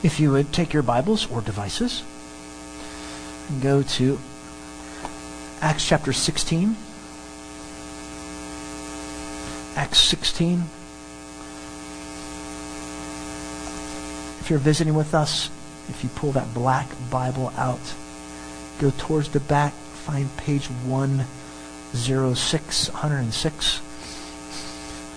If you would take your Bibles or devices and go to Acts chapter 16. Acts 16. If you're visiting with us, if you pull that black Bible out, go towards the back, find page 106, 106.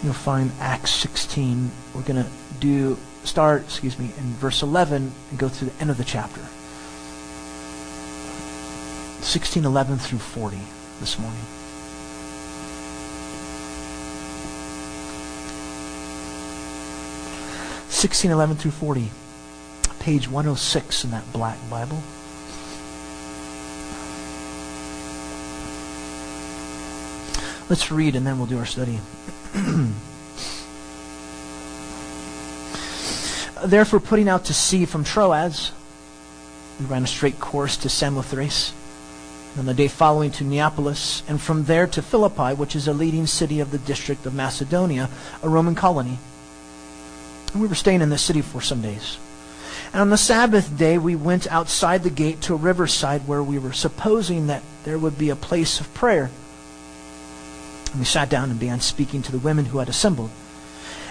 You'll find Acts 16. We're going to do start, excuse me, in verse 11 and go through the end of the chapter. 1611 through 40 this morning. Sixteen eleven through forty, page one oh six in that black Bible. Let's read and then we'll do our study. Therefore, putting out to sea from Troas, we ran a straight course to Samothrace, and on the day following to Neapolis, and from there to Philippi, which is a leading city of the district of Macedonia, a Roman colony. And we were staying in this city for some days. And on the Sabbath day, we went outside the gate to a riverside where we were supposing that there would be a place of prayer. And we sat down and began speaking to the women who had assembled.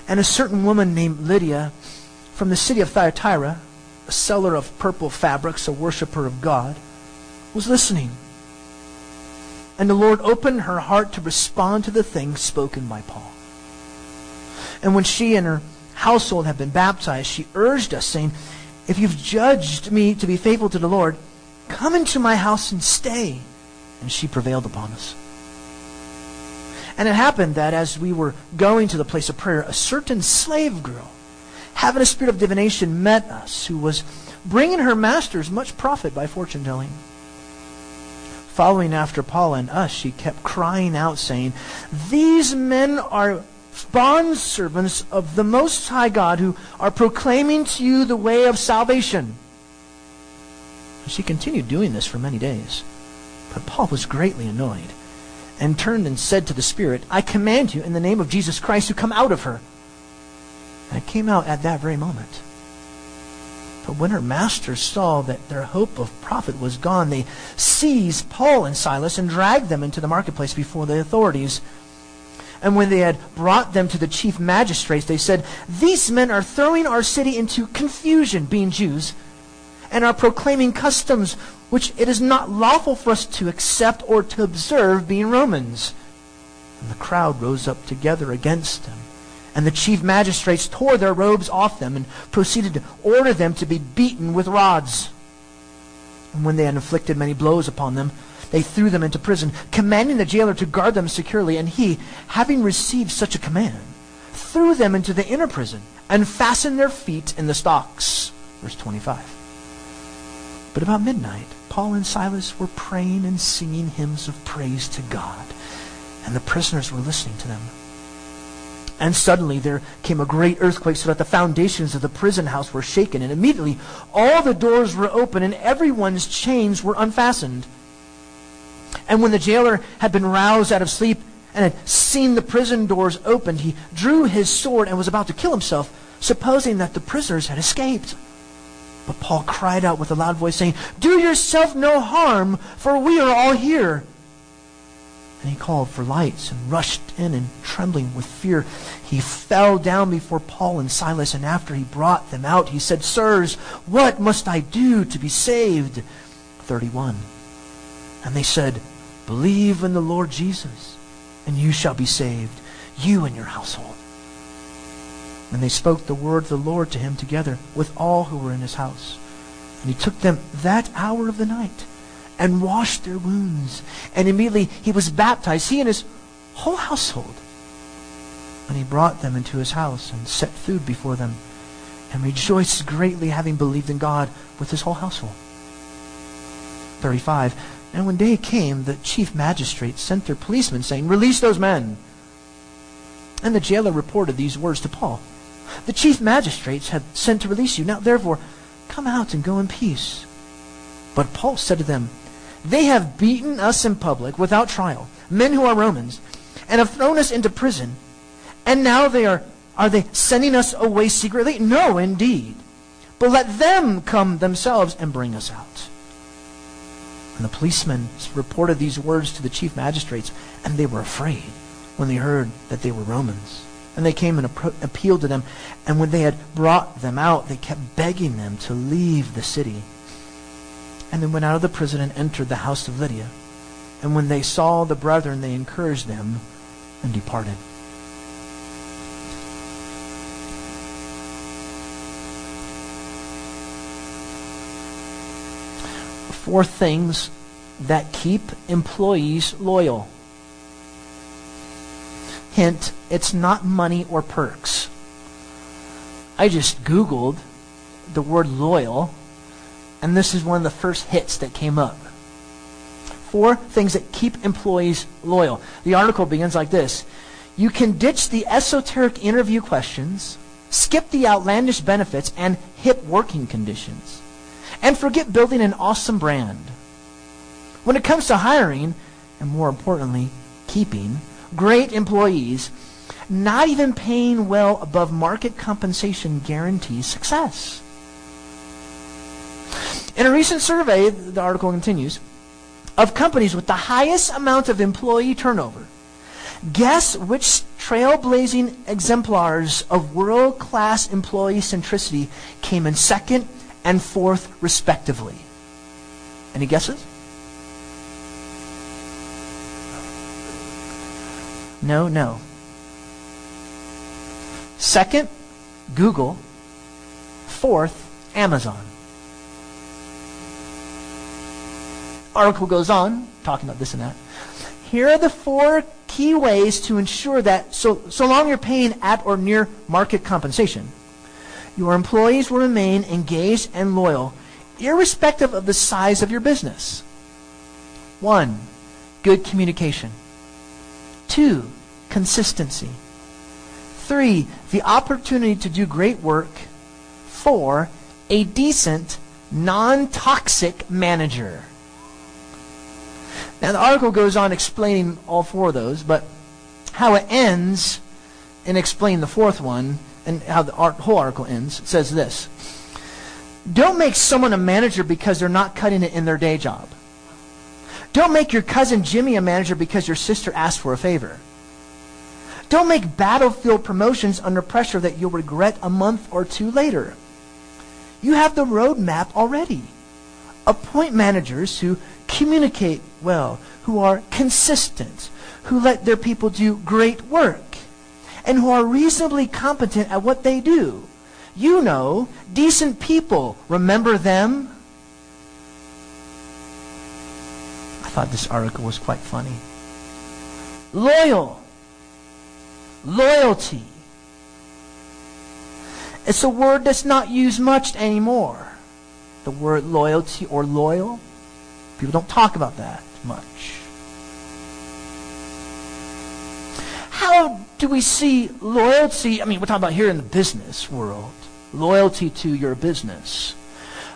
And a certain woman named Lydia, from the city of Thyatira, a seller of purple fabrics, a worshiper of God, was listening. And the Lord opened her heart to respond to the things spoken by Paul. And when she and her household had been baptized, she urged us, saying, If you've judged me to be faithful to the Lord, come into my house and stay. And she prevailed upon us. And it happened that as we were going to the place of prayer, a certain slave girl, having a spirit of divination, met us, who was bringing her masters much profit by fortune telling. Following after Paul and us, she kept crying out, saying, These men are bondservants of the Most High God who are proclaiming to you the way of salvation. She continued doing this for many days. But Paul was greatly annoyed and turned and said to the Spirit, I command you in the name of Jesus Christ to come out of her. And it came out at that very moment. But when her masters saw that their hope of profit was gone, they seized Paul and Silas and dragged them into the marketplace before the authorities. And when they had brought them to the chief magistrates, they said, These men are throwing our city into confusion, being Jews, and are proclaiming customs which it is not lawful for us to accept or to observe, being Romans. And the crowd rose up together against them. And the chief magistrates tore their robes off them and proceeded to order them to be beaten with rods. And when they had inflicted many blows upon them, they threw them into prison, commanding the jailer to guard them securely. And he, having received such a command, threw them into the inner prison and fastened their feet in the stocks. Verse 25. But about midnight, Paul and Silas were praying and singing hymns of praise to God, and the prisoners were listening to them. And suddenly there came a great earthquake so that the foundations of the prison house were shaken. And immediately all the doors were open and everyone's chains were unfastened. And when the jailer had been roused out of sleep and had seen the prison doors opened, he drew his sword and was about to kill himself, supposing that the prisoners had escaped. But Paul cried out with a loud voice, saying, Do yourself no harm, for we are all here. And he called for lights and rushed in, and trembling with fear, he fell down before Paul and Silas. And after he brought them out, he said, Sirs, what must I do to be saved? 31. And they said, Believe in the Lord Jesus, and you shall be saved, you and your household. And they spoke the word of the Lord to him together with all who were in his house. And he took them that hour of the night and washed their wounds. And immediately he was baptized, he and his whole household. And he brought them into his house and set food before them and rejoiced greatly, having believed in God with his whole household. 35. And when day came, the chief magistrates sent their policemen, saying, Release those men. And the jailer reported these words to Paul. The chief magistrates have sent to release you. Now, therefore, come out and go in peace. But Paul said to them, they have beaten us in public without trial, men who are Romans, and have thrown us into prison. And now they are, are they sending us away secretly? No, indeed. but let them come themselves and bring us out. And the policemen reported these words to the chief magistrates, and they were afraid when they heard that they were Romans. And they came and appealed to them. And when they had brought them out, they kept begging them to leave the city. And they went out of the prison and entered the house of Lydia. And when they saw the brethren, they encouraged them and departed. Four things that keep employees loyal. Hint, it's not money or perks. I just Googled the word loyal, and this is one of the first hits that came up. Four things that keep employees loyal. The article begins like this You can ditch the esoteric interview questions, skip the outlandish benefits and hip working conditions, and forget building an awesome brand. When it comes to hiring, and more importantly, keeping great employees, not even paying well above market compensation guarantees success. In a recent survey, the article continues, of companies with the highest amount of employee turnover, guess which trailblazing exemplars of world class employee centricity came in second and fourth, respectively? Any guesses? No, no. Second, Google. Fourth, Amazon. Article goes on, talking about this and that. Here are the four key ways to ensure that so, so long you're paying at or near market compensation, your employees will remain engaged and loyal, irrespective of the size of your business. One, good communication. Two, consistency. Three, the opportunity to do great work. Four, a decent, non toxic manager. Now, the article goes on explaining all four of those, but how it ends and explain the fourth one and how the whole article ends says this Don't make someone a manager because they're not cutting it in their day job. Don't make your cousin Jimmy a manager because your sister asked for a favor. Don't make battlefield promotions under pressure that you'll regret a month or two later. You have the roadmap already. Appoint managers who communicate well, who are consistent, who let their people do great work, and who are reasonably competent at what they do. You know, decent people. Remember them? I thought this article was quite funny. Loyal. Loyalty. It's a word that's not used much anymore. The word loyalty or loyal. People don't talk about that much. How do we see loyalty? I mean, we're talking about here in the business world. Loyalty to your business.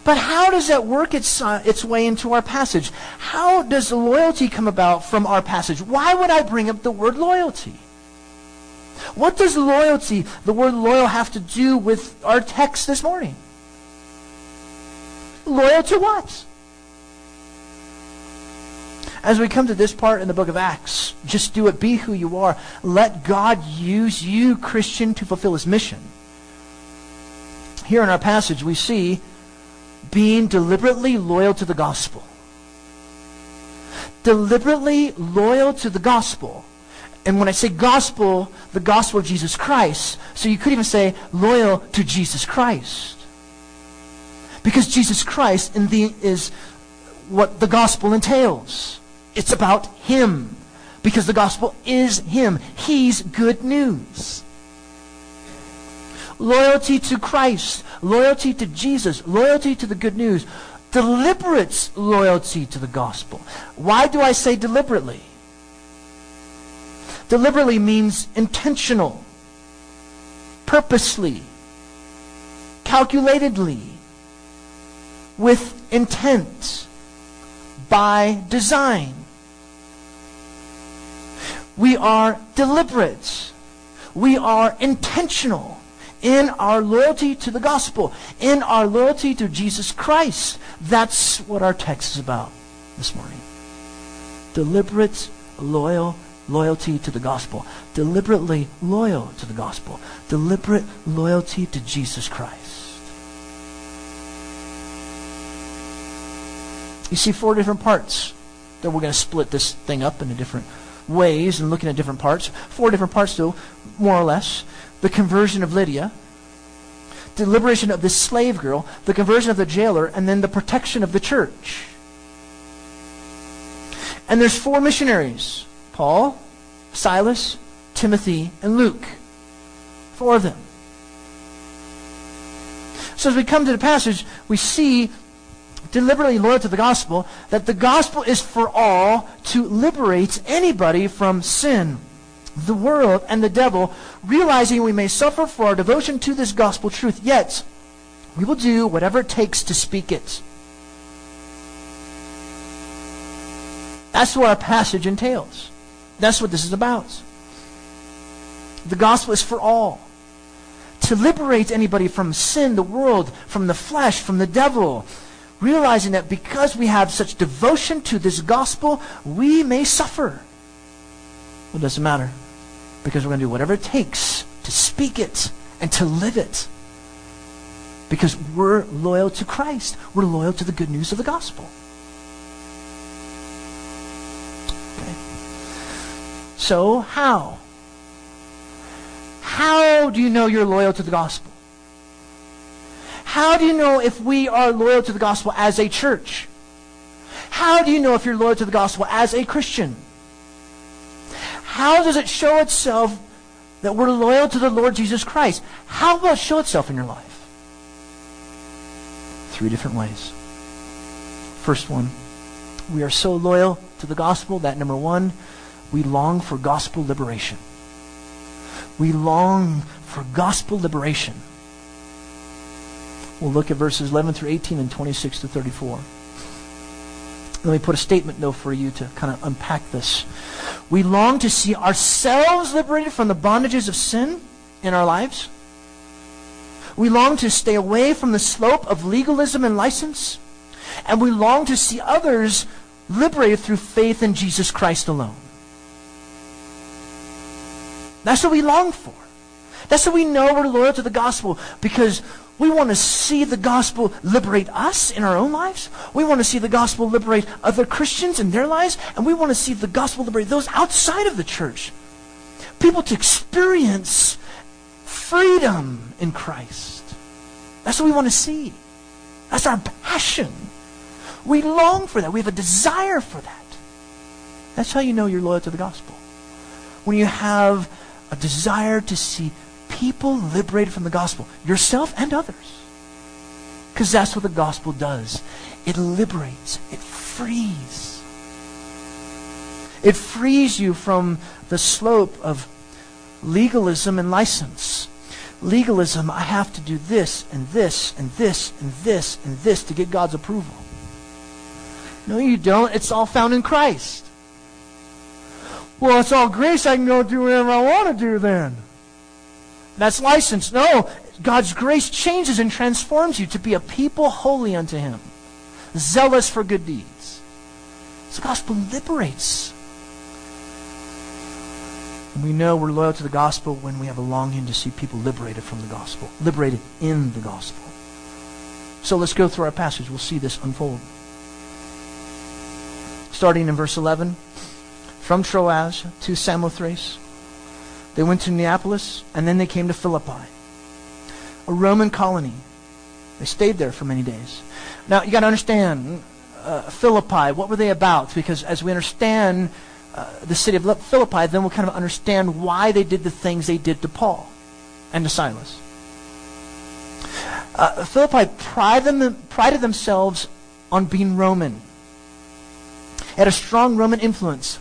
But how does that work its, uh, its way into our passage? How does loyalty come about from our passage? Why would I bring up the word loyalty? What does loyalty, the word loyal, have to do with our text this morning? Loyal to what? As we come to this part in the book of Acts, just do it, be who you are. Let God use you, Christian, to fulfill his mission. Here in our passage, we see being deliberately loyal to the gospel. Deliberately loyal to the gospel. And when I say gospel, the gospel of Jesus Christ. So you could even say loyal to Jesus Christ. Because Jesus Christ in the, is what the gospel entails. It's about Him. Because the gospel is Him. He's good news. Loyalty to Christ loyalty to Jesus, loyalty to the good news, deliberate loyalty to the gospel. Why do I say deliberately? Deliberately means intentional, purposely, calculatedly, with intent, by design. We are deliberate. We are intentional in our loyalty to the gospel, in our loyalty to Jesus Christ. That's what our text is about this morning. Deliberate, loyal loyalty to the gospel. Deliberately loyal to the gospel. Deliberate loyalty to Jesus Christ. You see four different parts that we're going to split this thing up into different ways and looking at different parts. Four different parts, though, more or less. The conversion of Lydia, the liberation of this slave girl, the conversion of the jailer, and then the protection of the church. And there's four missionaries Paul, Silas, Timothy, and Luke. Four of them. So as we come to the passage, we see deliberately loyal to the gospel, that the gospel is for all to liberate anybody from sin, the world, and the devil, realizing we may suffer for our devotion to this gospel truth, yet we will do whatever it takes to speak it. That's what our passage entails. That's what this is about. The gospel is for all. To liberate anybody from sin, the world, from the flesh, from the devil, realizing that because we have such devotion to this gospel, we may suffer. Well, it doesn't matter because we're going to do whatever it takes to speak it and to live it. Because we're loyal to Christ. We're loyal to the good news of the gospel. Okay. So, how? How do you know you're loyal to the gospel? How do you know if we are loyal to the gospel as a church? How do you know if you're loyal to the gospel as a Christian? How does it show itself that we're loyal to the Lord Jesus Christ? How will it show itself in your life? Three different ways. First one, we are so loyal to the gospel that number one, we long for gospel liberation. We long for gospel liberation. We'll look at verses 11 through 18 and 26 to 34. Let me put a statement, though, for you to kind of unpack this. We long to see ourselves liberated from the bondages of sin in our lives. We long to stay away from the slope of legalism and license. And we long to see others liberated through faith in Jesus Christ alone. That's what we long for. That's what we know we're loyal to the gospel because we want to see the gospel liberate us in our own lives. We want to see the gospel liberate other Christians in their lives. And we want to see the gospel liberate those outside of the church. People to experience freedom in Christ. That's what we want to see. That's our passion. We long for that. We have a desire for that. That's how you know you're loyal to the gospel. When you have a desire to see people liberated from the gospel, yourself and others. Because that's what the gospel does it liberates, it frees. It frees you from the slope of legalism and license. Legalism, I have to do this and this and this and this and this to get God's approval. No, you don't. It's all found in Christ. Well, it's all grace. I can go do whatever I want to do then. That's license. No, God's grace changes and transforms you to be a people holy unto Him, zealous for good deeds. The gospel liberates. And we know we're loyal to the gospel when we have a longing to see people liberated from the gospel, liberated in the gospel. So let's go through our passage. We'll see this unfold. Starting in verse 11, from Troas to Samothrace they went to Neapolis, and then they came to Philippi, a Roman colony. They stayed there for many days. Now, you got to understand, uh, Philippi, what were they about? Because as we understand uh, the city of Philippi, then we'll kind of understand why they did the things they did to Paul and to Silas. Uh, Philippi them, prided themselves on being Roman. Had a strong Roman influence.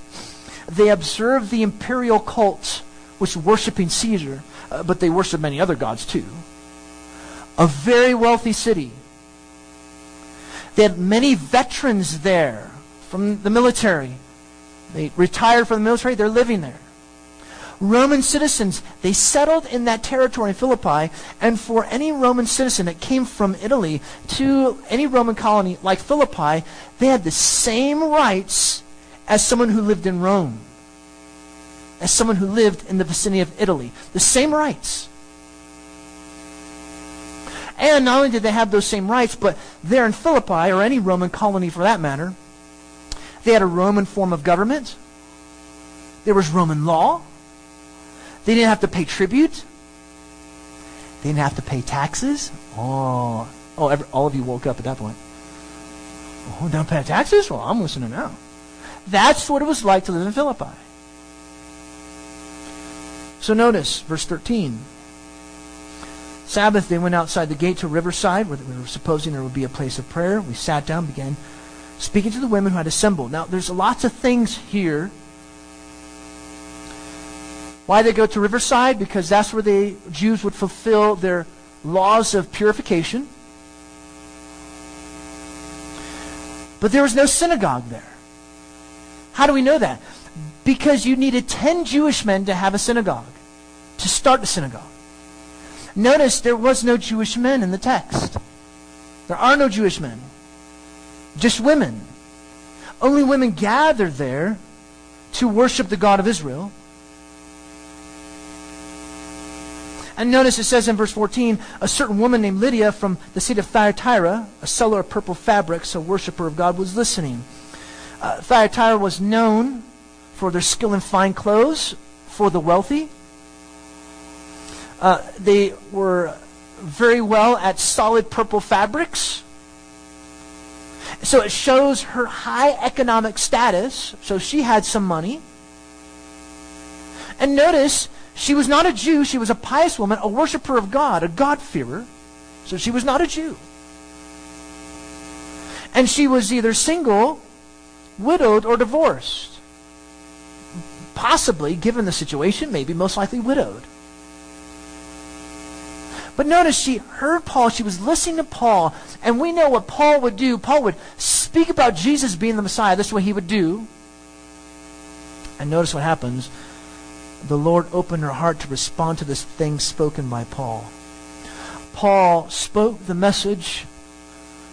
They observed the imperial cult was worshiping Caesar, uh, but they worshiped many other gods too. A very wealthy city. They had many veterans there from the military. They retired from the military, they're living there. Roman citizens, they settled in that territory in Philippi, and for any Roman citizen that came from Italy to any Roman colony like Philippi, they had the same rights as someone who lived in Rome, as someone who lived in the vicinity of Italy. The same rights. And not only did they have those same rights, but there in Philippi, or any Roman colony for that matter, they had a Roman form of government. There was Roman law. They didn't have to pay tribute. They didn't have to pay taxes. Oh, oh, every, all of you woke up at that point. Oh, don't pay taxes? Well, I'm listening now. That's what it was like to live in Philippi. So notice verse 13. Sabbath, they went outside the gate to Riverside, where we were supposing there would be a place of prayer. We sat down, began speaking to the women who had assembled. Now, there's lots of things here why they go to Riverside? Because that's where the Jews would fulfill their laws of purification. But there was no synagogue there. How do we know that? Because you needed 10 Jewish men to have a synagogue, to start the synagogue. Notice there was no Jewish men in the text. There are no Jewish men, just women. Only women gathered there to worship the God of Israel. And notice it says in verse 14, a certain woman named Lydia from the city of Thyatira, a seller of purple fabrics, a worshiper of God, was listening. Uh, Thyatira was known for their skill in fine clothes for the wealthy. Uh, they were very well at solid purple fabrics. So it shows her high economic status. So she had some money. And notice she was not a Jew. She was a pious woman, a worshiper of God, a God-fearer. So she was not a Jew. And she was either single, widowed, or divorced. Possibly, given the situation, maybe most likely widowed. But notice she heard Paul. She was listening to Paul. And we know what Paul would do. Paul would speak about Jesus being the Messiah. This is what he would do. And notice what happens the Lord opened her heart to respond to this thing spoken by Paul. Paul spoke the message,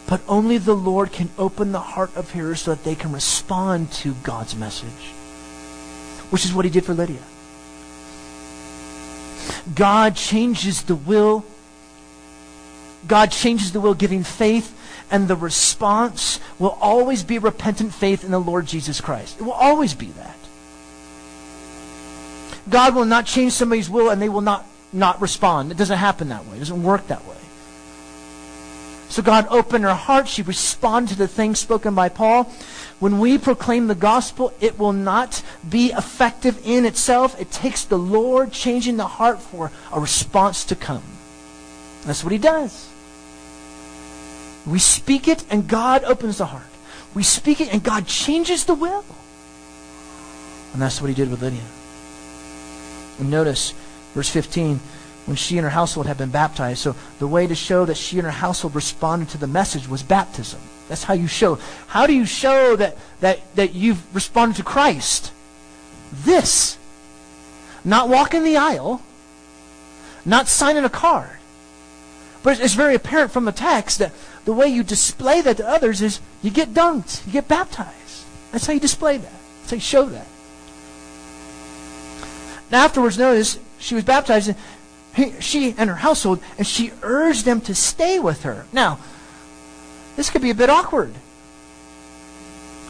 but only the Lord can open the heart of hearers so that they can respond to God's message, which is what he did for Lydia. God changes the will. God changes the will, giving faith, and the response will always be repentant faith in the Lord Jesus Christ. It will always be that. God will not change somebody's will and they will not, not respond. It doesn't happen that way. It doesn't work that way. So God opened her heart. She responded to the things spoken by Paul. When we proclaim the gospel, it will not be effective in itself. It takes the Lord changing the heart for a response to come. That's what he does. We speak it and God opens the heart. We speak it and God changes the will. And that's what he did with Lydia. And notice verse 15 when she and her household had been baptized. So the way to show that she and her household responded to the message was baptism. That's how you show. How do you show that, that, that you've responded to Christ? This. Not walking the aisle, not signing a card. But it's very apparent from the text that the way you display that to others is you get dunked, you get baptized. That's how you display that. That's how you show that. Now, afterwards, notice she was baptized, she and her household, and she urged them to stay with her. Now, this could be a bit awkward.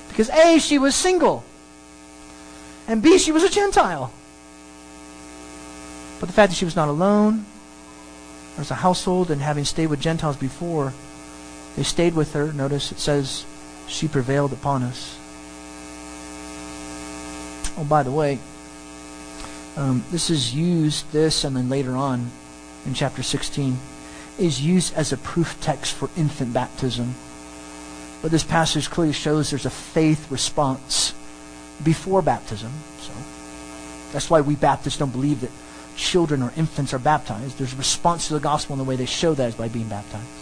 Because A, she was single, and B, she was a Gentile. But the fact that she was not alone, there was a household, and having stayed with Gentiles before, they stayed with her. Notice it says she prevailed upon us. Oh, by the way, um, this is used, this and then later on in chapter 16, is used as a proof text for infant baptism. But this passage clearly shows there's a faith response before baptism. So that's why we Baptists don't believe that children or infants are baptized. There's a response to the gospel, and the way they show that is by being baptized.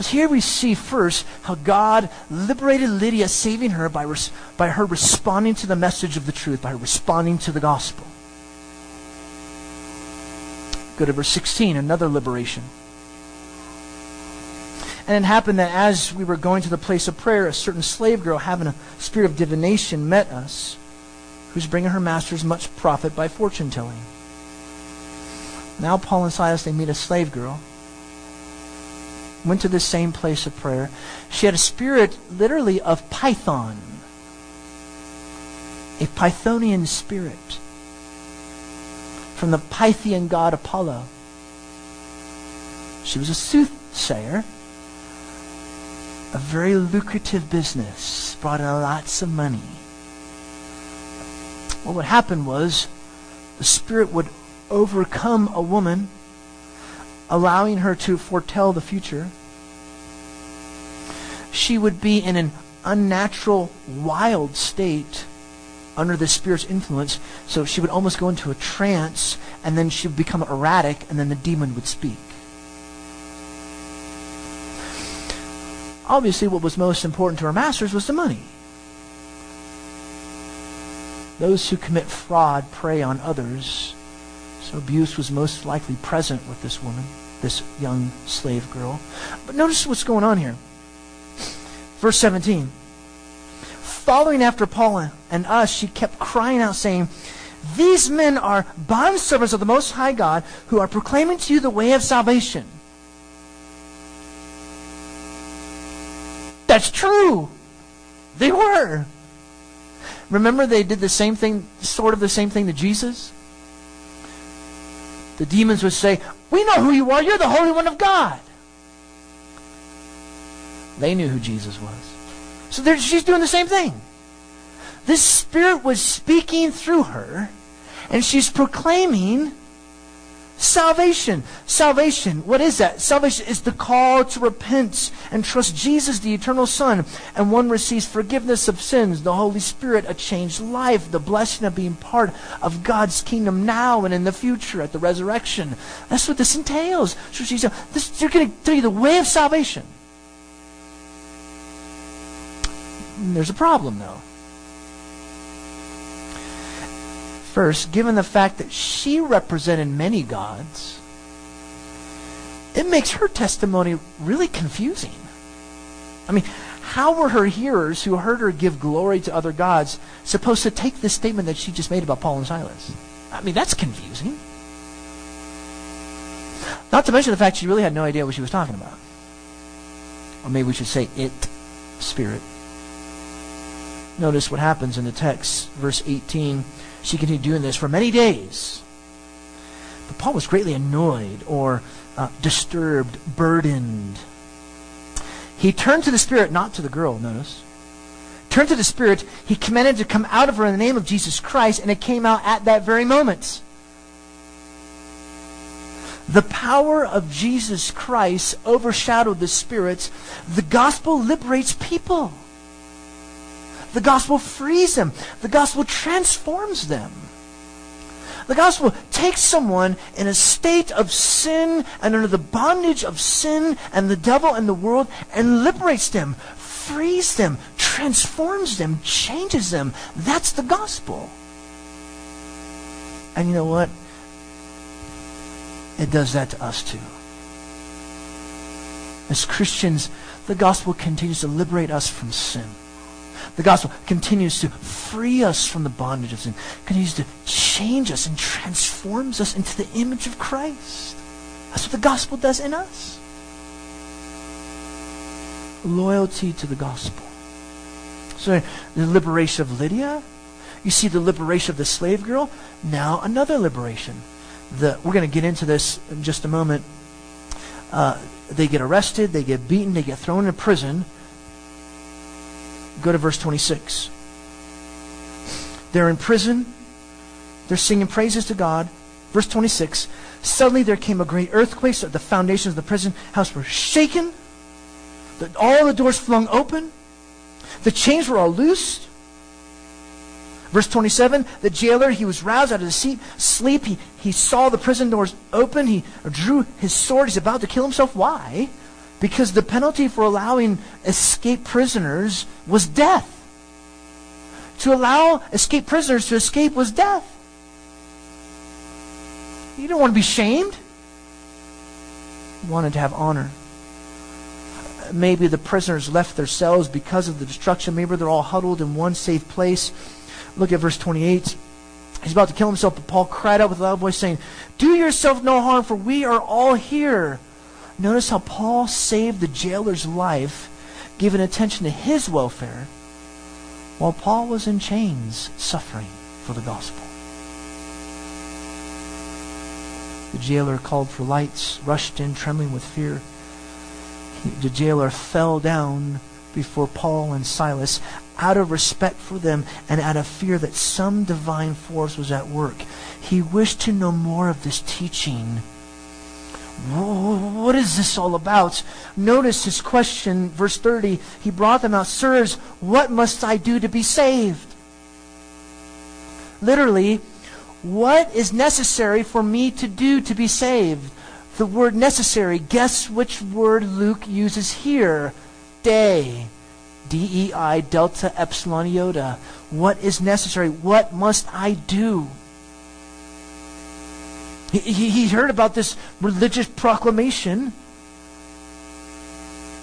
But here we see first how God liberated Lydia, saving her by, res- by her responding to the message of the truth, by responding to the gospel. Go to verse 16, another liberation. And it happened that as we were going to the place of prayer, a certain slave girl, having a spirit of divination, met us, who's bringing her masters much profit by fortune telling. Now Paul and Silas, they meet a slave girl. Went to the same place of prayer. She had a spirit literally of Python. A Pythonian spirit. From the Pythian god Apollo. She was a soothsayer. A very lucrative business. Brought in lots of money. Well, What would happen was the spirit would overcome a woman, allowing her to foretell the future. She would be in an unnatural, wild state under the Spirit's influence. So she would almost go into a trance, and then she would become erratic, and then the demon would speak. Obviously, what was most important to her masters was the money. Those who commit fraud prey on others so abuse was most likely present with this woman, this young slave girl. But notice what's going on here. Verse 17. Following after Paul and us, she kept crying out, saying, These men are bondservants of the Most High God who are proclaiming to you the way of salvation. That's true. They were. Remember, they did the same thing, sort of the same thing to Jesus? The demons would say, We know who you are. You're the Holy One of God. They knew who Jesus was. So she's doing the same thing. This Spirit was speaking through her, and she's proclaiming Salvation. Salvation. What is that? Salvation is the call to repent and trust Jesus, the eternal Son. And one receives forgiveness of sins, the Holy Spirit, a changed life, the blessing of being part of God's kingdom now and in the future at the resurrection. That's what this entails. So she's, this, they're going to tell you the way of salvation. There's a problem, though. First, given the fact that she represented many gods, it makes her testimony really confusing. I mean, how were her hearers who heard her give glory to other gods supposed to take this statement that she just made about Paul and Silas? I mean, that's confusing. Not to mention the fact she really had no idea what she was talking about. Or maybe we should say it, spirit. Notice what happens in the text, verse 18. She continued doing this for many days. But Paul was greatly annoyed or uh, disturbed, burdened. He turned to the Spirit, not to the girl, notice. Turned to the Spirit, he commanded to come out of her in the name of Jesus Christ, and it came out at that very moment. The power of Jesus Christ overshadowed the spirits. The gospel liberates people. The gospel frees them. The gospel transforms them. The gospel takes someone in a state of sin and under the bondage of sin and the devil and the world and liberates them, frees them, transforms them, changes them. That's the gospel. And you know what? It does that to us too. As Christians, the gospel continues to liberate us from sin. The gospel continues to free us from the bondage of sin, continues to change us and transforms us into the image of Christ. That's what the gospel does in us. Loyalty to the gospel. So the liberation of Lydia, you see the liberation of the slave girl, now another liberation. The, we're going to get into this in just a moment. Uh, they get arrested, they get beaten, they get thrown in prison Go to verse 26. They're in prison. They're singing praises to God. Verse 26. Suddenly there came a great earthquake, so the foundations of the prison house were shaken. The, all the doors flung open. The chains were all loosed. Verse 27, the jailer, he was roused out of the seat, sleep. He, he saw the prison doors open. He drew his sword. He's about to kill himself. Why? Because the penalty for allowing escaped prisoners was death. To allow escaped prisoners to escape was death. You don't want to be shamed. You wanted to have honor. Maybe the prisoners left their cells because of the destruction. Maybe they're all huddled in one safe place. Look at verse 28. He's about to kill himself, but Paul cried out with a loud voice, saying, Do yourself no harm, for we are all here. Notice how Paul saved the jailer's life, giving attention to his welfare, while Paul was in chains, suffering for the gospel. The jailer called for lights, rushed in, trembling with fear. The jailer fell down before Paul and Silas out of respect for them and out of fear that some divine force was at work. He wished to know more of this teaching. What is this all about? Notice his question, verse 30. He brought them out, Sirs, what must I do to be saved? Literally, what is necessary for me to do to be saved? The word necessary, guess which word Luke uses here? Day. D-E-I, delta, epsilon, iota. What is necessary? What must I do? He, he, he heard about this religious proclamation.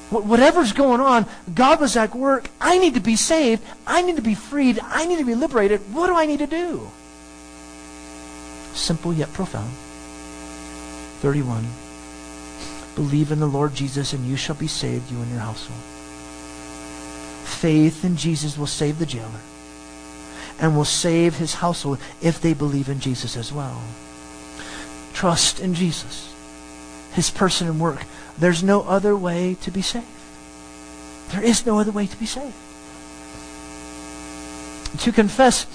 Whatever's going on, God was at work. I need to be saved. I need to be freed. I need to be liberated. What do I need to do? Simple yet profound. 31. Believe in the Lord Jesus, and you shall be saved, you and your household faith in Jesus will save the jailer and will save his household if they believe in Jesus as well. Trust in Jesus, his person and work. There's no other way to be saved. There is no other way to be saved. To confess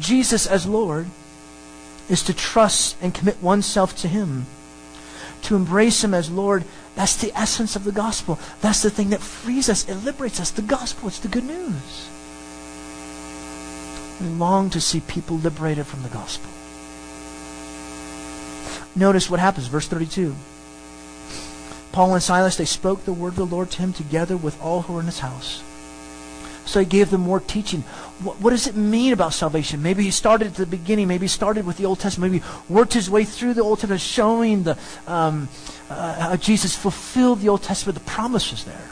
Jesus as Lord is to trust and commit oneself to him. To embrace him as Lord that's the essence of the gospel. That's the thing that frees us. It liberates us. The gospel, it's the good news. We long to see people liberated from the gospel. Notice what happens, verse 32. Paul and Silas, they spoke the word of the Lord to him together with all who were in his house. So he gave them more teaching. What, what, does it mean about salvation? Maybe he started at the beginning. Maybe he started with the Old Testament. Maybe worked his way through the Old Testament, showing the um, uh, how Jesus fulfilled the Old Testament, the promises there.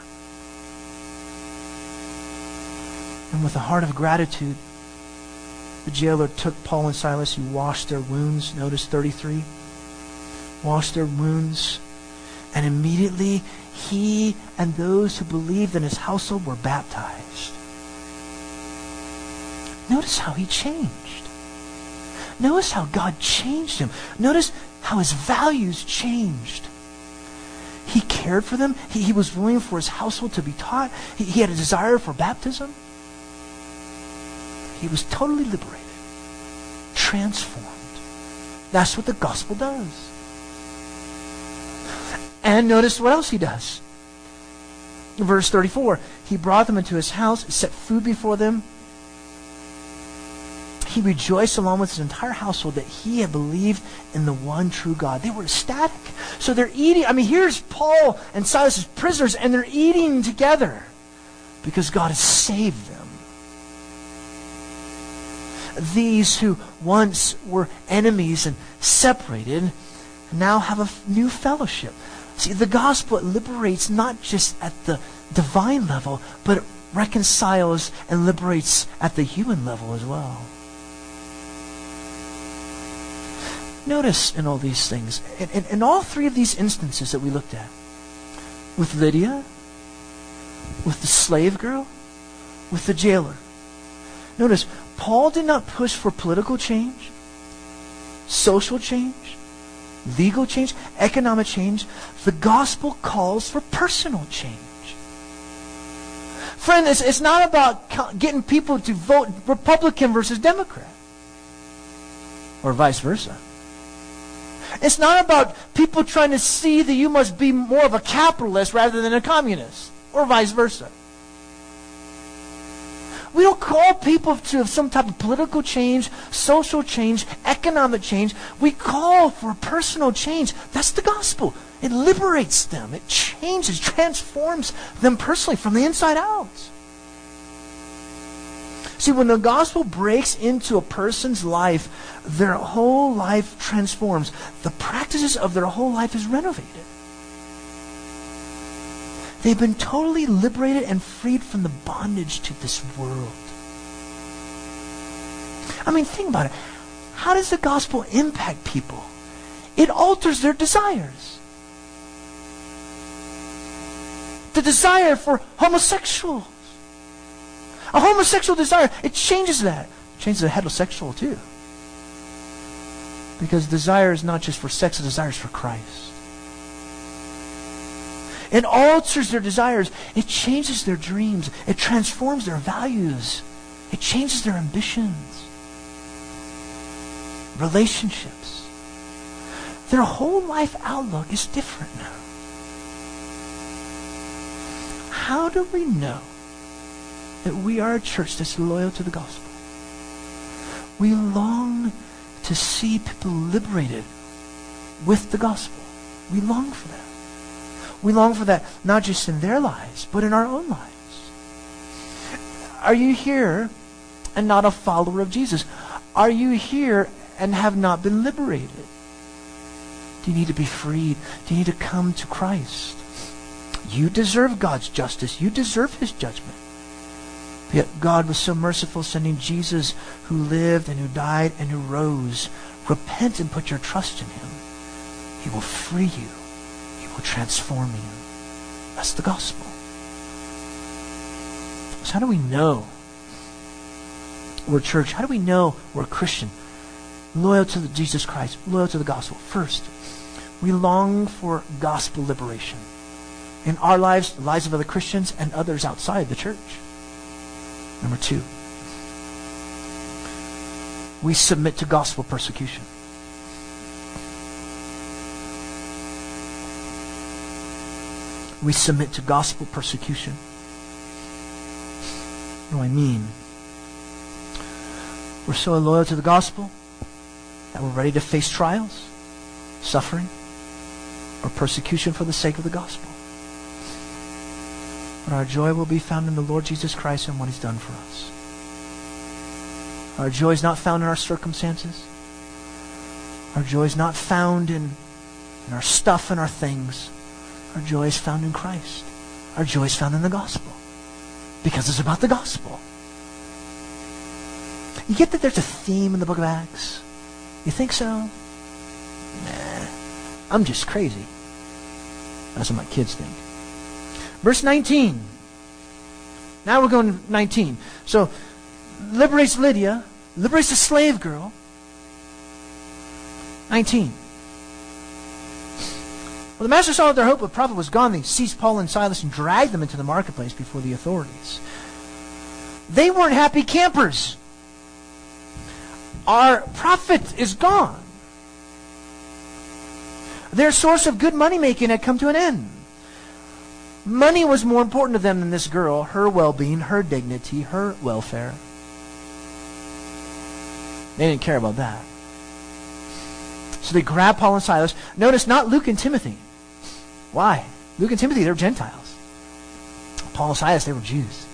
And with a heart of gratitude, the jailer took Paul and Silas. He washed their wounds. Notice 33. Washed their wounds. And immediately he and those who believed in his household were baptized. Notice how he changed. Notice how God changed him. Notice how his values changed. He cared for them. He, he was willing for his household to be taught. He, he had a desire for baptism. He was totally liberated, transformed. That's what the gospel does. And notice what else he does. Verse 34 He brought them into his house, set food before them, he rejoiced along with his entire household that he had believed in the one true God. They were ecstatic. So they're eating. I mean, here's Paul and Silas as prisoners, and they're eating together because God has saved them. These who once were enemies and separated now have a new fellowship. See, the gospel liberates not just at the divine level, but it reconciles and liberates at the human level as well. Notice in all these things, in, in, in all three of these instances that we looked at, with Lydia, with the slave girl, with the jailer. Notice, Paul did not push for political change, social change, legal change, economic change. The gospel calls for personal change. Friend, it's, it's not about getting people to vote Republican versus Democrat, or vice versa. It's not about people trying to see that you must be more of a capitalist rather than a communist, or vice versa. We don't call people to some type of political change, social change, economic change. We call for personal change. That's the gospel. It liberates them. It changes, transforms them personally from the inside out. See, when the gospel breaks into a person's life, their whole life transforms. The practices of their whole life is renovated. They've been totally liberated and freed from the bondage to this world. I mean, think about it. How does the gospel impact people? It alters their desires. The desire for homosexuals. A homosexual desire, it changes that. It changes the heterosexual too. Because desire is not just for sex, the desire is for Christ. It alters their desires. It changes their dreams. It transforms their values. It changes their ambitions. Relationships. Their whole life outlook is different now. How do we know that we are a church that's loyal to the gospel? We long to see people liberated with the gospel. We long for that. We long for that not just in their lives, but in our own lives. Are you here and not a follower of Jesus? Are you here and have not been liberated? Do you need to be freed? Do you need to come to Christ? You deserve God's justice. You deserve his judgment. Yet God was so merciful, sending Jesus who lived and who died and who rose. Repent and put your trust in him. He will free you will transform you. That's the gospel. So how do we know we're church? How do we know we're a Christian? Loyal to Jesus Christ, loyal to the gospel. First, we long for gospel liberation in our lives, the lives of other Christians, and others outside the church. Number two, we submit to gospel persecution. We submit to gospel persecution. What do I mean? We're so loyal to the gospel that we're ready to face trials, suffering, or persecution for the sake of the gospel. But our joy will be found in the Lord Jesus Christ and what he's done for us. Our joy is not found in our circumstances. Our joy is not found in, in our stuff and our things. Our joy is found in Christ. Our joy is found in the gospel. Because it's about the gospel. You get that there's a theme in the book of Acts? You think so? Nah. I'm just crazy. That's what my kids think. Verse 19. Now we're going to 19. So, liberates Lydia, liberates the slave girl. 19. Well, the master saw that their hope of profit was gone. They seized Paul and Silas and dragged them into the marketplace before the authorities. They weren't happy campers. Our profit is gone. Their source of good money making had come to an end. Money was more important to them than this girl, her well being, her dignity, her welfare. They didn't care about that. So they grabbed Paul and Silas. Notice not Luke and Timothy. Why? Luke and Timothy, they were Gentiles. Paul and Silas, they were Jews.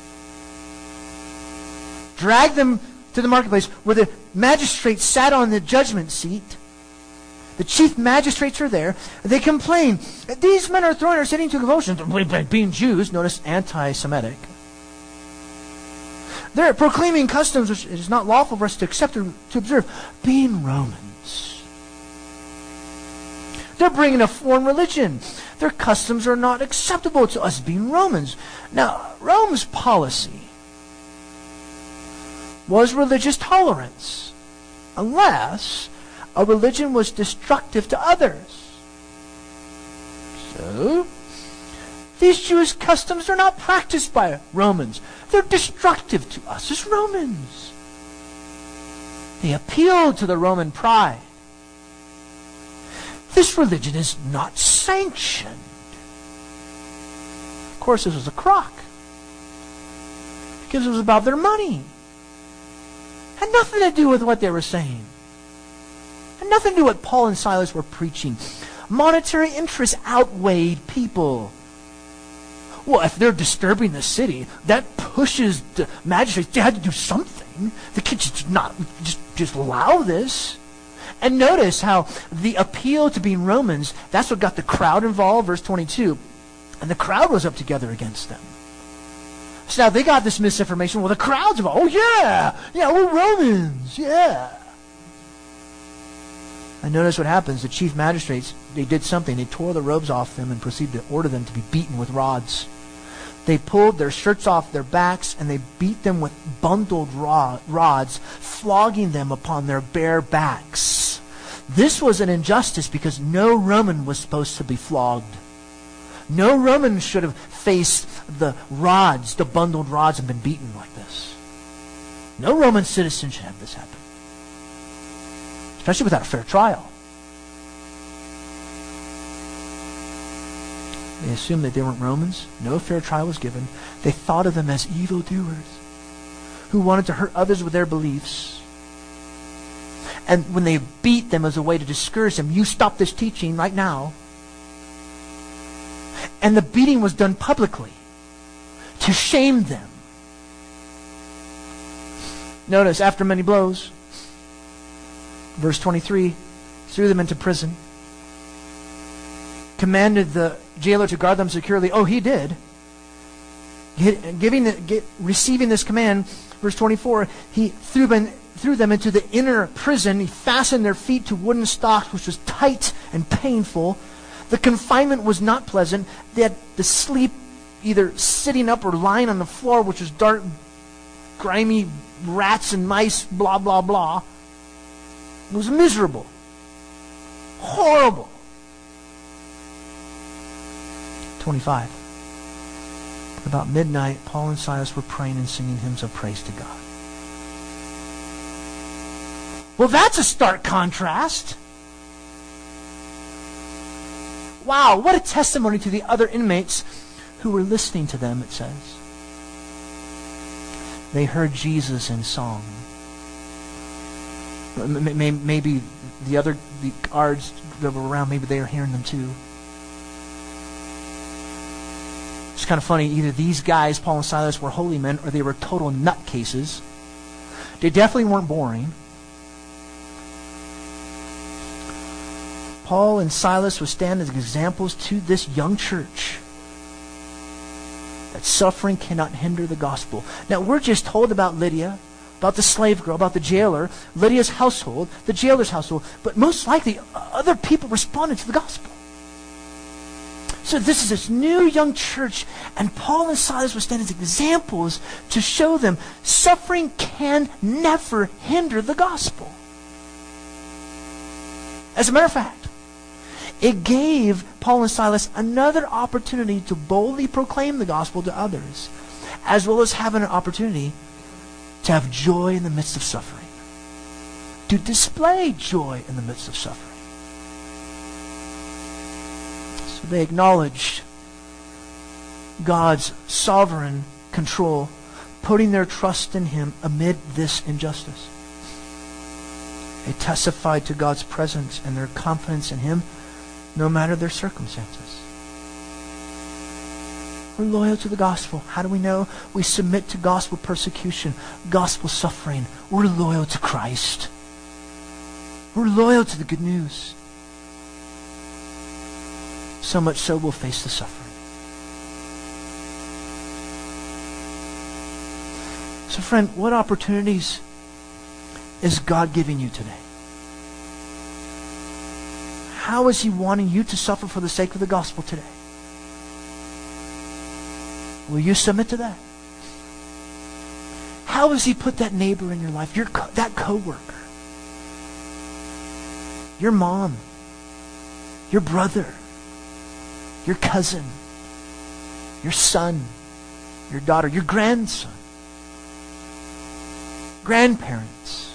Drag them to the marketplace where the magistrates sat on the judgment seat. The chief magistrates are there. They complain. These men are throwing our city into convulsion. Being Jews, notice anti-Semitic. They're proclaiming customs which it is not lawful for us to accept or to observe. Being Romans. They're bringing a foreign religion. Their customs are not acceptable to us being Romans. Now, Rome's policy was religious tolerance, unless a religion was destructive to others. So, these Jewish customs are not practiced by Romans. They're destructive to us as Romans. They appeal to the Roman pride. This religion is not sanctioned. Of course, this was a crock. because it was about their money. Had nothing to do with what they were saying. Had nothing to do with what Paul and Silas were preaching. Monetary interests outweighed people. Well, if they're disturbing the city, that pushes the magistrates. They had to do something. The kids just not just just allow this. And notice how the appeal to being Romans, that's what got the crowd involved, verse 22. And the crowd was up together against them. So now they got this misinformation. Well, the crowd's involved. Oh, yeah. Yeah, we're Romans. Yeah. And notice what happens. The chief magistrates, they did something. They tore the robes off them and proceeded to order them to be beaten with rods. They pulled their shirts off their backs and they beat them with bundled rods, flogging them upon their bare backs. This was an injustice because no Roman was supposed to be flogged. No Roman should have faced the rods, the bundled rods, and been beaten like this. No Roman citizen should have this happen. Especially without a fair trial. They assumed that they weren't Romans. No fair trial was given. They thought of them as evildoers who wanted to hurt others with their beliefs. And when they beat them as a way to discourage them, you stop this teaching right now. And the beating was done publicly to shame them. Notice, after many blows, verse 23, threw them into prison, commanded the jailer to guard them securely. Oh, he did. Get, giving the, get, receiving this command, verse 24, he threw them, threw them into the inner prison. He fastened their feet to wooden stocks, which was tight and painful. The confinement was not pleasant. They had to sleep either sitting up or lying on the floor, which was dark, grimy rats and mice, blah, blah, blah. It was miserable. Horrible. 25. About midnight, Paul and Silas were praying and singing hymns of praise to God. Well, that's a stark contrast. Wow, what a testimony to the other inmates who were listening to them, it says. They heard Jesus in song. Maybe the other the guards that were around, maybe they were hearing them too. It's kind of funny. Either these guys, Paul and Silas, were holy men or they were total nutcases. They definitely weren't boring. Paul and Silas would stand as examples to this young church that suffering cannot hinder the gospel. Now, we're just told about Lydia, about the slave girl, about the jailer, Lydia's household, the jailer's household, but most likely other people responded to the gospel. So this is this new young church, and Paul and Silas were standing as examples to show them suffering can never hinder the gospel. As a matter of fact, it gave Paul and Silas another opportunity to boldly proclaim the gospel to others, as well as having an opportunity to have joy in the midst of suffering, to display joy in the midst of suffering. They acknowledged God's sovereign control, putting their trust in Him amid this injustice. They testified to God's presence and their confidence in Him no matter their circumstances. We're loyal to the gospel. How do we know? We submit to gospel persecution, gospel suffering. We're loyal to Christ. We're loyal to the good news so much so we'll face the suffering. So, friend, what opportunities is God giving you today? How is He wanting you to suffer for the sake of the gospel today? Will you submit to that? How has He put that neighbor in your life, your co- that coworker, your mom, your brother, your cousin, your son, your daughter, your grandson, grandparents.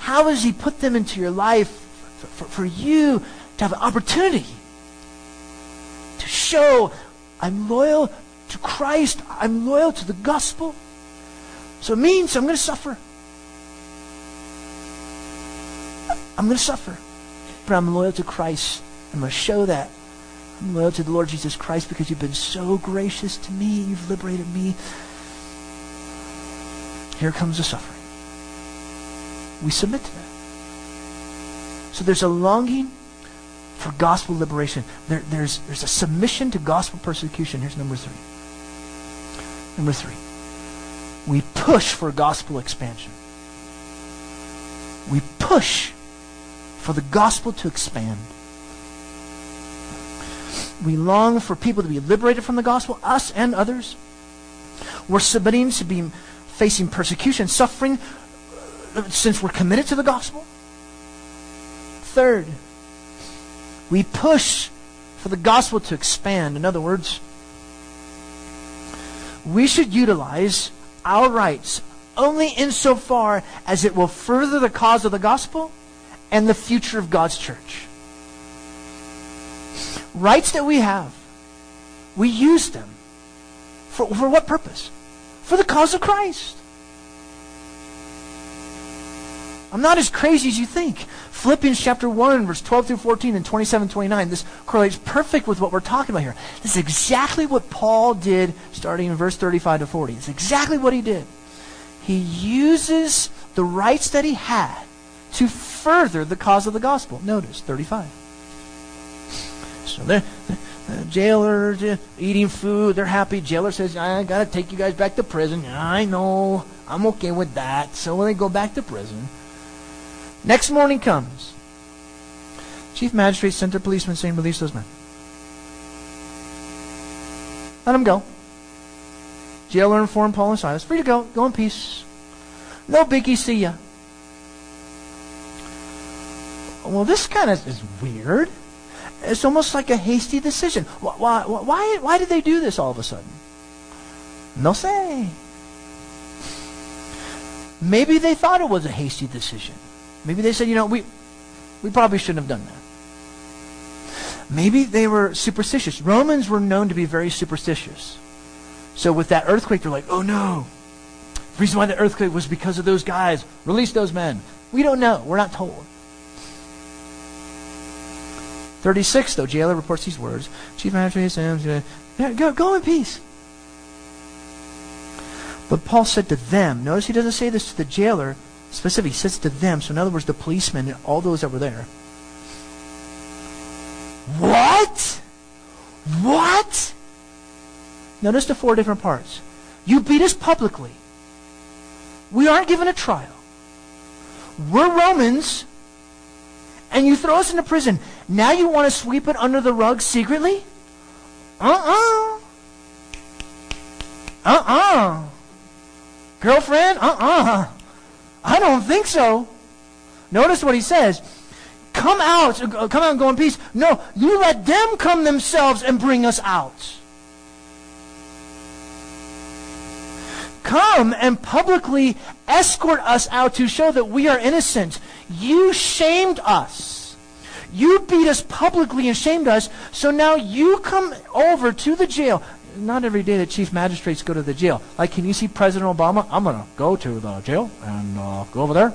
How has He put them into your life for, for, for you to have an opportunity to show I'm loyal to Christ, I'm loyal to the gospel, So it means I'm going to suffer. I'm going to suffer. But I'm loyal to Christ. I'm going to show that. I'm loyal to the Lord Jesus Christ because you've been so gracious to me. You've liberated me. Here comes the suffering. We submit to that. So there's a longing for gospel liberation. There, there's, there's a submission to gospel persecution. Here's number three. Number three. We push for gospel expansion. We push for the gospel to expand. We long for people to be liberated from the gospel, us and others. We're submitting to be facing persecution, suffering, uh, since we're committed to the gospel. Third, we push for the gospel to expand. In other words, we should utilize our rights only insofar as it will further the cause of the gospel and the future of God's church. Rights that we have, we use them. For, for what purpose? For the cause of Christ. I'm not as crazy as you think. Philippians chapter 1, verse 12 through 14 and 27, 29. This correlates perfect with what we're talking about here. This is exactly what Paul did starting in verse 35 to 40. It's exactly what he did. He uses the rights that he had to further the cause of the gospel. Notice 35. So the jailer eating food. They're happy. Jailer says, I got to take you guys back to prison. I know. I'm okay with that. So they go back to prison, Next morning comes. Chief magistrate sent a policeman saying, Release those men. Let them go. Jailer informed Paul and Silas, Free to go. Go in peace. No biggie, see ya. Well, this kind of is weird. It's almost like a hasty decision. Why, why, why, did they do this all of a sudden? No say. Maybe they thought it was a hasty decision. Maybe they said, you know, we, we probably shouldn't have done that. Maybe they were superstitious. Romans were known to be very superstitious. So with that earthquake, they're like, oh no. The reason why the earthquake was because of those guys. Release those men. We don't know. We're not told. 36, though, jailer reports these words. Chief magistrate says, go, go in peace. But Paul said to them, notice he doesn't say this to the jailer, specifically he says to them. So in other words, the policemen and all those that were there. What? What? Notice the four different parts. You beat us publicly. We aren't given a trial. We're Romans. And you throw us into prison. Now you want to sweep it under the rug secretly? Uh-uh. Uh-uh. Girlfriend? Uh-uh. I don't think so. Notice what he says. Come out, uh, come out and go in peace. No, you let them come themselves and bring us out. Come and publicly escort us out to show that we are innocent. You shamed us. You beat us publicly and shamed us. So now you come over to the jail not every day that chief magistrates go to the jail. Like, can you see President Obama? I'm going to go to the jail and uh, go over there.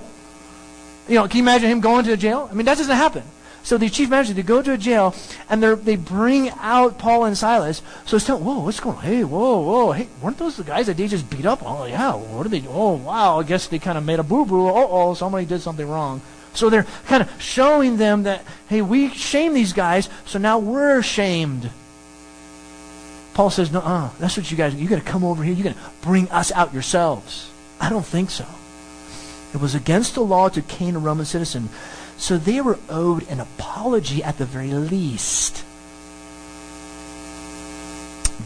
You know, can you imagine him going to the jail? I mean, that doesn't happen. So the chief magistrate, they go to a jail, and they bring out Paul and Silas. So it's telling, whoa, what's going on? Hey, whoa, whoa, hey, weren't those the guys that they just beat up? Oh, yeah, what did they? Oh, wow, I guess they kind of made a boo-boo. Oh, oh, somebody did something wrong. So they're kind of showing them that, hey, we shame these guys, so now we're shamed. Paul says, no, uh, that's what you guys, you got to come over here. You got to bring us out yourselves. I don't think so. It was against the law to cane a Roman citizen. So they were owed an apology at the very least.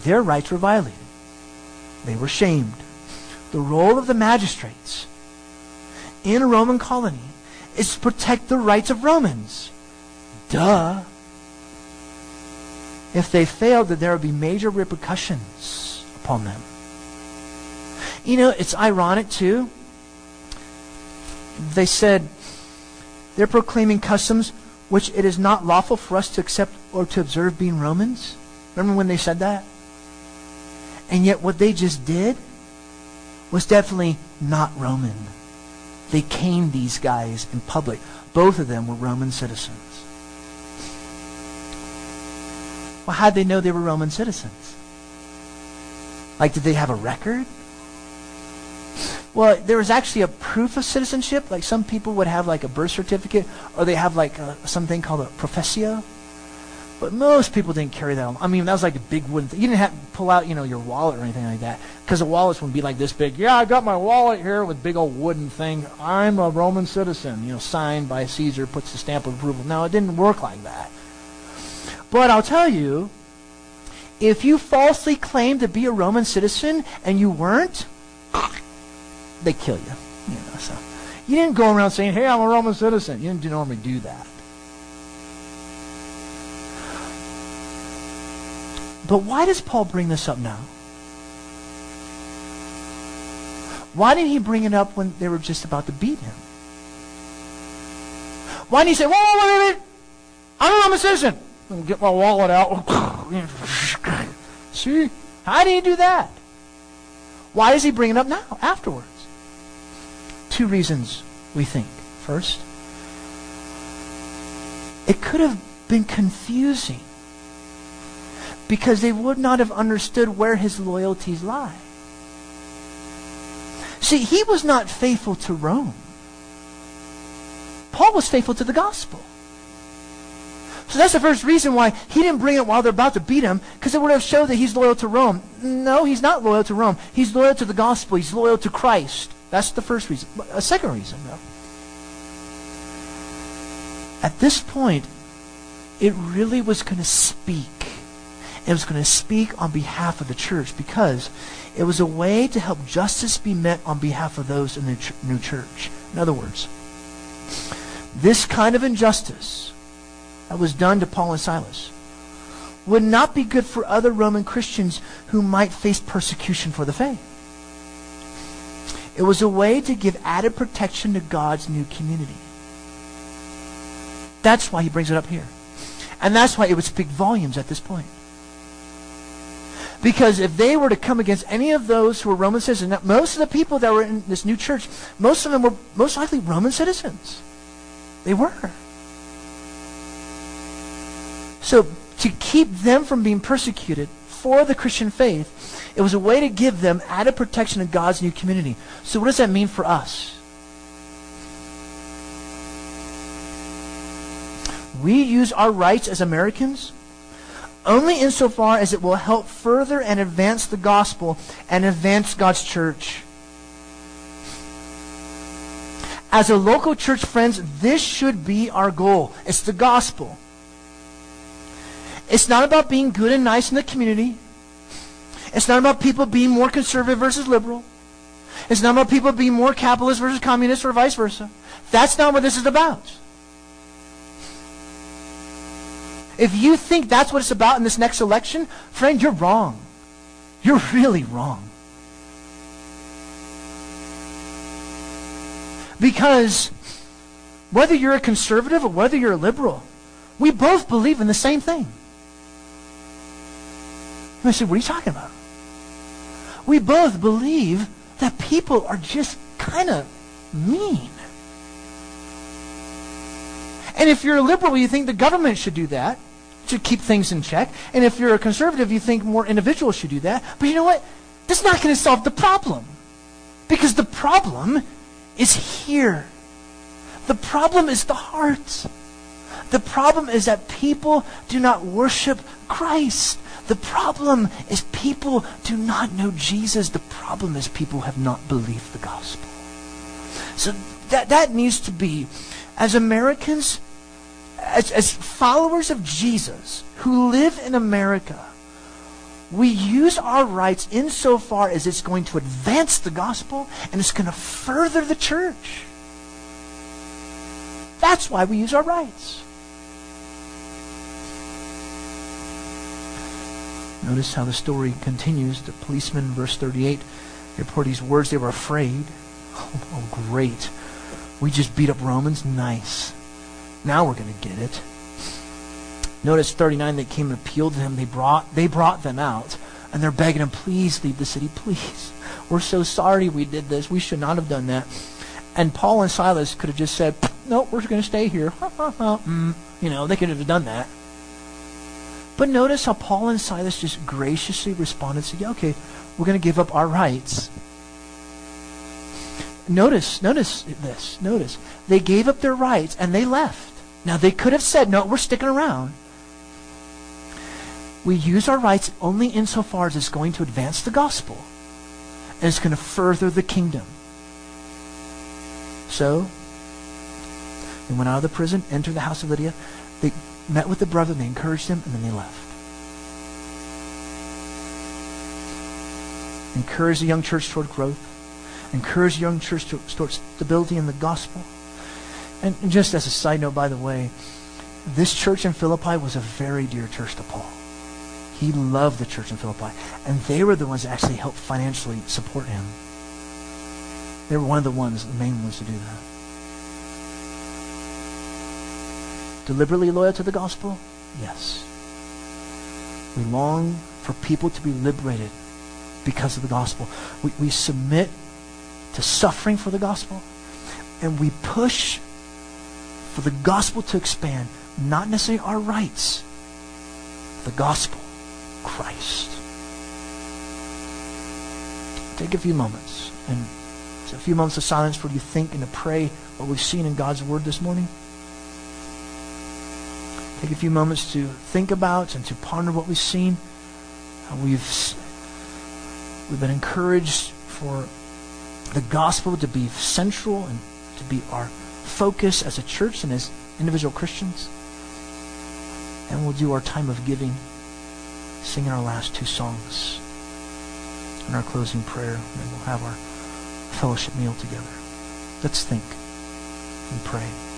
Their rights were violated. They were shamed. The role of the magistrates in a Roman colony is to protect the rights of Romans. Duh. If they failed, that there would be major repercussions upon them. You know, it's ironic too. They said they're proclaiming customs which it is not lawful for us to accept or to observe being Romans. Remember when they said that? And yet what they just did was definitely not Roman. They caned these guys in public. Both of them were Roman citizens. Well, how'd they know they were Roman citizens? Like, did they have a record? Well, there was actually a proof of citizenship. Like some people would have like a birth certificate, or they have like a, something called a professio. But most people didn't carry that. I mean, that was like a big wooden thing. You didn't have to pull out, you know, your wallet or anything like that, because the wallets would be like this big. Yeah, I got my wallet here with big old wooden thing. I'm a Roman citizen, you know, signed by Caesar, puts the stamp of approval. No, it didn't work like that. But I'll tell you, if you falsely claimed to be a Roman citizen and you weren't, they kill you. You know, so you didn't go around saying, "Hey, I'm a Roman citizen." You didn't normally do that. But why does Paul bring this up now? Why didn't he bring it up when they were just about to beat him? Why didn't he say, "Whoa, wait, wait! I'm a Roman citizen"? Get my wallet out. See? How did he do that? Why does he bring it up now, afterwards? Two reasons, we think. First, it could have been confusing because they would not have understood where his loyalties lie. See, he was not faithful to Rome. Paul was faithful to the gospel. So that's the first reason why he didn't bring it while they're about to beat him, because it would have showed that he's loyal to Rome. No, he's not loyal to Rome. He's loyal to the gospel. He's loyal to Christ. That's the first reason. A second reason, though. At this point, it really was going to speak. It was going to speak on behalf of the church because it was a way to help justice be met on behalf of those in the ch- new church. In other words, this kind of injustice that was done to Paul and Silas would not be good for other Roman Christians who might face persecution for the faith. It was a way to give added protection to God's new community. That's why he brings it up here. And that's why it would speak volumes at this point. Because if they were to come against any of those who were Roman citizens, most of the people that were in this new church, most of them were most likely Roman citizens. They were. So to keep them from being persecuted for the Christian faith, it was a way to give them added protection in God's new community. So, what does that mean for us? We use our rights as Americans only insofar as it will help further and advance the gospel and advance God's church. As a local church, friends, this should be our goal. It's the gospel. It's not about being good and nice in the community. It's not about people being more conservative versus liberal. It's not about people being more capitalist versus communist or vice versa. That's not what this is about. If you think that's what it's about in this next election, friend, you're wrong. You're really wrong. Because whether you're a conservative or whether you're a liberal, we both believe in the same thing. I say, what are you talking about? we both believe that people are just kind of mean. And if you're a liberal, you think the government should do that to keep things in check. And if you're a conservative, you think more individuals should do that. But you know what? That's not going to solve the problem. Because the problem is here. The problem is the heart. The problem is that people do not worship Christ. The problem is people do not know Jesus. The problem is people have not believed the gospel. So that, that needs to be, as Americans, as, as followers of Jesus who live in America, we use our rights insofar as it's going to advance the gospel and it's going to further the church. That's why we use our rights. Notice how the story continues. The policeman, verse 38, they these words. They were afraid. Oh, oh, great. We just beat up Romans. Nice. Now we're going to get it. Notice 39, they came and appealed to him. They brought, they brought them out. And they're begging him, please leave the city, please. We're so sorry we did this. We should not have done that. And Paul and Silas could have just said, no, we're going to stay here. mm. You know, they could have done that. But notice how Paul and Silas just graciously responded to, yeah, okay, we're going to give up our rights. Notice, notice this. Notice. They gave up their rights and they left. Now, they could have said, no, we're sticking around. We use our rights only insofar as it's going to advance the gospel and it's going to further the kingdom. So, they went out of the prison, entered the house of Lydia. They met with the brother, they encouraged him, and then they left. Encourage the young church toward growth. Encourage the young church toward stability in the gospel. And just as a side note, by the way, this church in Philippi was a very dear church to Paul. He loved the church in Philippi. And they were the ones that actually helped financially support him. They were one of the ones, the main ones to do that. Deliberately loyal to the gospel? Yes. We long for people to be liberated because of the gospel. We, we submit to suffering for the gospel, and we push for the gospel to expand, not necessarily our rights, the gospel, Christ. Take a few moments, and a few moments of silence for you to think and to pray what we've seen in God's Word this morning. Take a few moments to think about and to ponder what we've seen. Uh, we've We've been encouraged for the gospel to be central and to be our focus as a church and as individual Christians. And we'll do our time of giving, singing our last two songs, and our closing prayer, and we'll have our fellowship meal together. Let's think and pray.